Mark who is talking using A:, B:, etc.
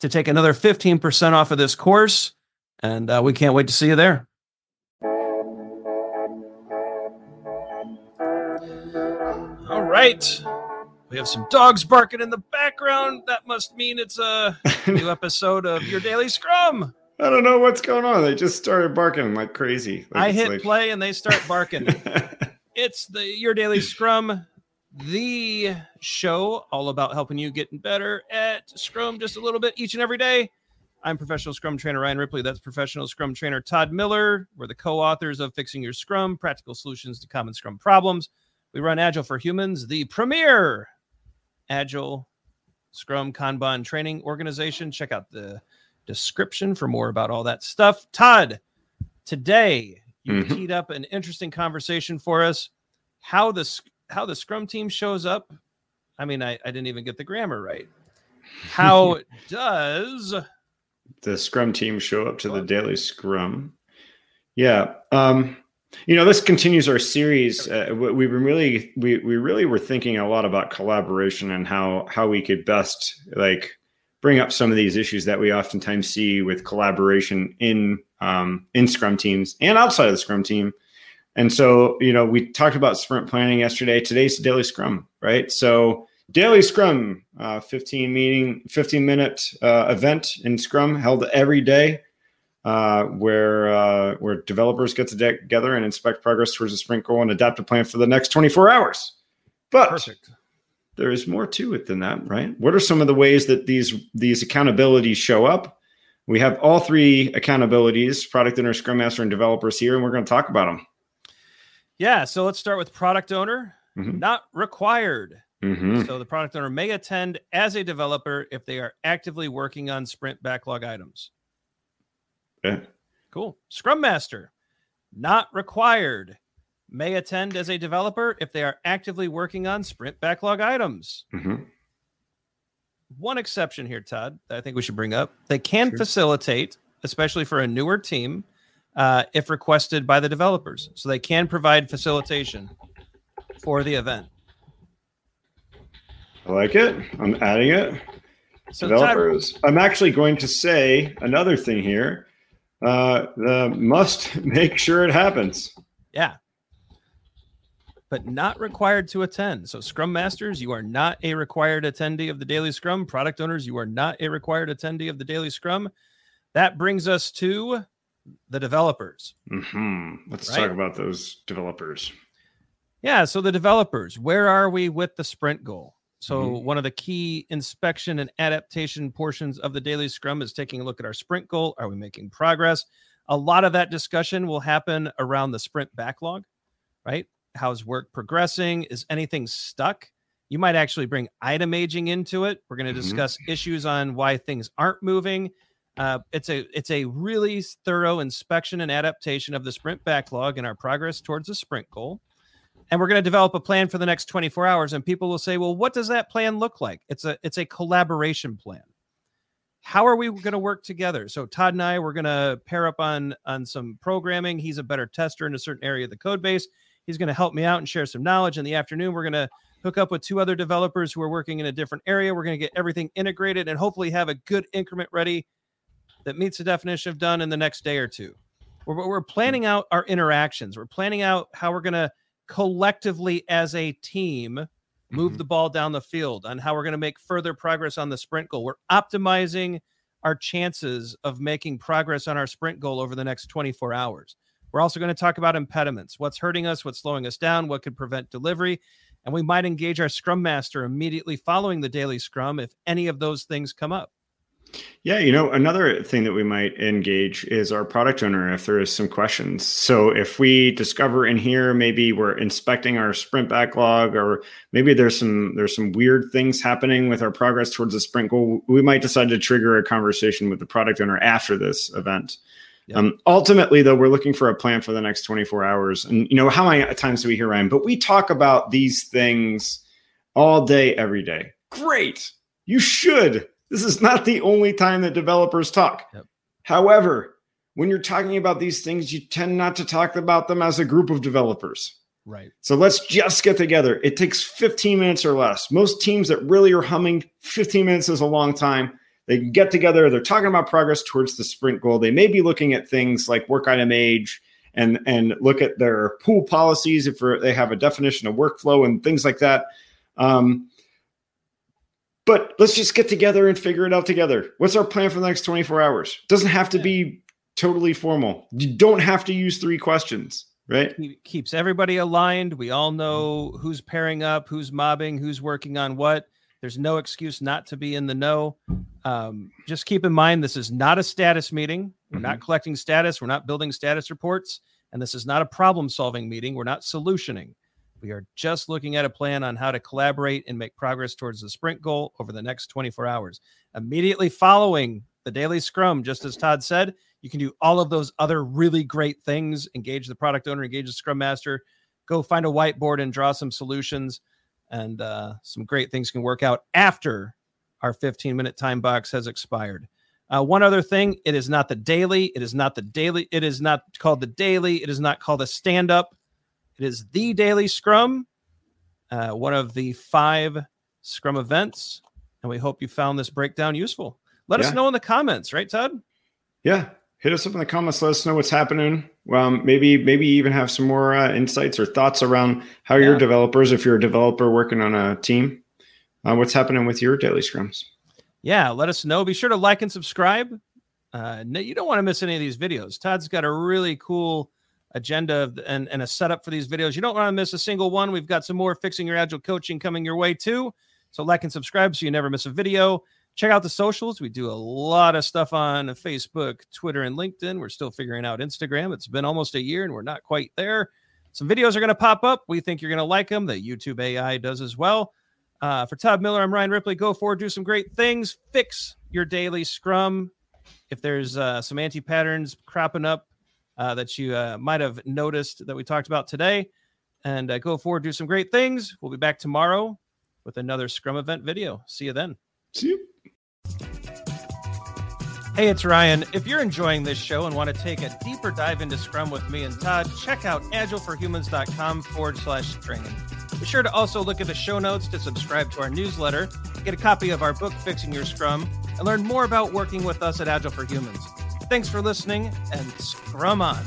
A: to take another 15% off of this course. And uh, we can't wait to see you there. All right. We have some dogs barking in the background. That must mean it's a new episode of Your Daily Scrum.
B: I don't know what's going on. They just started barking like crazy.
A: Like I hit like... play and they start barking. it's the Your Daily Scrum the show all about helping you getting better at Scrum just a little bit each and every day. I'm professional Scrum trainer Ryan Ripley. That's professional Scrum trainer Todd Miller. We're the co authors of Fixing Your Scrum Practical Solutions to Common Scrum Problems. We run Agile for Humans, the premier Agile Scrum Kanban training organization. Check out the description for more about all that stuff. Todd, today you mm-hmm. teed up an interesting conversation for us how the how the scrum team shows up. I mean, I, I didn't even get the grammar right. How does
B: the scrum team show up to the daily scrum? Yeah. Um, you know, this continues our series. Uh, we've been really, we, we really were thinking a lot about collaboration and how, how we could best like bring up some of these issues that we oftentimes see with collaboration in, um, in scrum teams and outside of the scrum team and so, you know, we talked about sprint planning yesterday. Today's daily scrum, right? So, daily scrum, uh, 15 meeting, 15 minute uh, event in scrum held every day uh, where uh, where developers get together and inspect progress towards a sprint goal and adapt a plan for the next 24 hours. But Perfect. there is more to it than that, right? What are some of the ways that these these accountabilities show up? We have all three accountabilities: product owner, scrum master, and developers here, and we're going to talk about them.
A: Yeah, so let's start with product owner. Mm-hmm. Not required. Mm-hmm. So the product owner may attend as a developer if they are actively working on sprint backlog items.
B: Yeah.
A: Cool. Scrum Master, not required. May attend as a developer if they are actively working on sprint backlog items. Mm-hmm. One exception here, Todd, I think we should bring up. They can sure. facilitate, especially for a newer team, uh, if requested by the developers. So they can provide facilitation for the event.
B: I like it. I'm adding it. So developers. I'm actually going to say another thing here. Uh, the must make sure it happens.
A: Yeah. But not required to attend. So, Scrum Masters, you are not a required attendee of the Daily Scrum. Product owners, you are not a required attendee of the Daily Scrum. That brings us to the developers.
B: Mm-hmm. Let's right? talk about those developers.
A: Yeah. So the developers, where are we with the sprint goal? So mm-hmm. one of the key inspection and adaptation portions of the daily scrum is taking a look at our sprint goal. Are we making progress? A lot of that discussion will happen around the sprint backlog, right? How's work progressing? Is anything stuck? You might actually bring item aging into it. We're going to mm-hmm. discuss issues on why things aren't moving uh, it's a it's a really thorough inspection and adaptation of the sprint backlog and our progress towards the sprint goal. And we're going to develop a plan for the next 24 hours. And people will say, "Well, what does that plan look like?" It's a it's a collaboration plan. how are we going to work together? So Todd and I, we're going to pair up on on some programming. He's a better tester in a certain area of the code base. He's going to help me out and share some knowledge. In the afternoon, we're going to hook up with two other developers who are working in a different area. We're going to get everything integrated and hopefully have a good increment ready that meets the definition of done in the next day or two. We're, we're planning out our interactions. We're planning out how we're going to collectively as a team move mm-hmm. the ball down the field on how we're going to make further progress on the sprint goal. We're optimizing our chances of making progress on our sprint goal over the next 24 hours. We're also going to talk about impediments what's hurting us, what's slowing us down, what could prevent delivery. And we might engage our scrum master immediately following the daily scrum if any of those things come up.
B: Yeah, you know, another thing that we might engage is our product owner if there is some questions. So if we discover in here maybe we're inspecting our sprint backlog or maybe there's some there's some weird things happening with our progress towards the sprint goal, we might decide to trigger a conversation with the product owner after this event. Yep. Um, ultimately, though, we're looking for a plan for the next 24 hours. And you know, how many times do we hear Ryan? But we talk about these things all day, every day. Great. You should this is not the only time that developers talk. Yep. However, when you're talking about these things, you tend not to talk about them as a group of developers.
A: Right.
B: So let's just get together. It takes 15 minutes or less. Most teams that really are humming, 15 minutes is a long time. They can get together. They're talking about progress towards the sprint goal. They may be looking at things like work item age and and look at their pull policies if they have a definition of workflow and things like that. Um, but let's just get together and figure it out together. What's our plan for the next 24 hours? Doesn't have to be totally formal. You don't have to use three questions, right?
A: keeps everybody aligned. We all know who's pairing up, who's mobbing, who's working on what. There's no excuse not to be in the know. Um, just keep in mind this is not a status meeting. We're mm-hmm. not collecting status. We're not building status reports. And this is not a problem solving meeting. We're not solutioning. We are just looking at a plan on how to collaborate and make progress towards the sprint goal over the next 24 hours. Immediately following the daily scrum, just as Todd said, you can do all of those other really great things. Engage the product owner, engage the scrum master, go find a whiteboard and draw some solutions. And uh, some great things can work out after our 15 minute time box has expired. Uh, one other thing it is not the daily. It is not the daily. It is not called the daily. It is not called a stand up. It is the Daily Scrum, uh, one of the five Scrum events. And we hope you found this breakdown useful. Let yeah. us know in the comments, right, Todd?
B: Yeah. Hit us up in the comments. Let us know what's happening. Um, maybe, maybe even have some more uh, insights or thoughts around how yeah. your developers, if you're a developer working on a team, uh, what's happening with your daily scrums.
A: Yeah, let us know. Be sure to like and subscribe. Uh, you don't want to miss any of these videos. Todd's got a really cool agenda and, and a setup for these videos. You don't want to miss a single one. We've got some more fixing your agile coaching coming your way too. So like and subscribe so you never miss a video. Check out the socials. We do a lot of stuff on Facebook, Twitter, and LinkedIn. We're still figuring out Instagram. It's been almost a year and we're not quite there. Some videos are going to pop up. We think you're going to like them. The YouTube AI does as well. Uh, for Todd Miller, I'm Ryan Ripley. Go forward, do some great things. Fix your daily scrum. If there's uh, some anti patterns cropping up, uh, that you uh, might have noticed that we talked about today. And uh, go forward, do some great things. We'll be back tomorrow with another Scrum event video. See you then.
B: See you.
A: Hey, it's Ryan. If you're enjoying this show and want to take a deeper dive into Scrum with me and Todd, check out agileforhumans.com forward slash training. Be sure to also look at the show notes to subscribe to our newsletter, get a copy of our book, Fixing Your Scrum, and learn more about working with us at Agile for Humans. Thanks for listening and scrum on.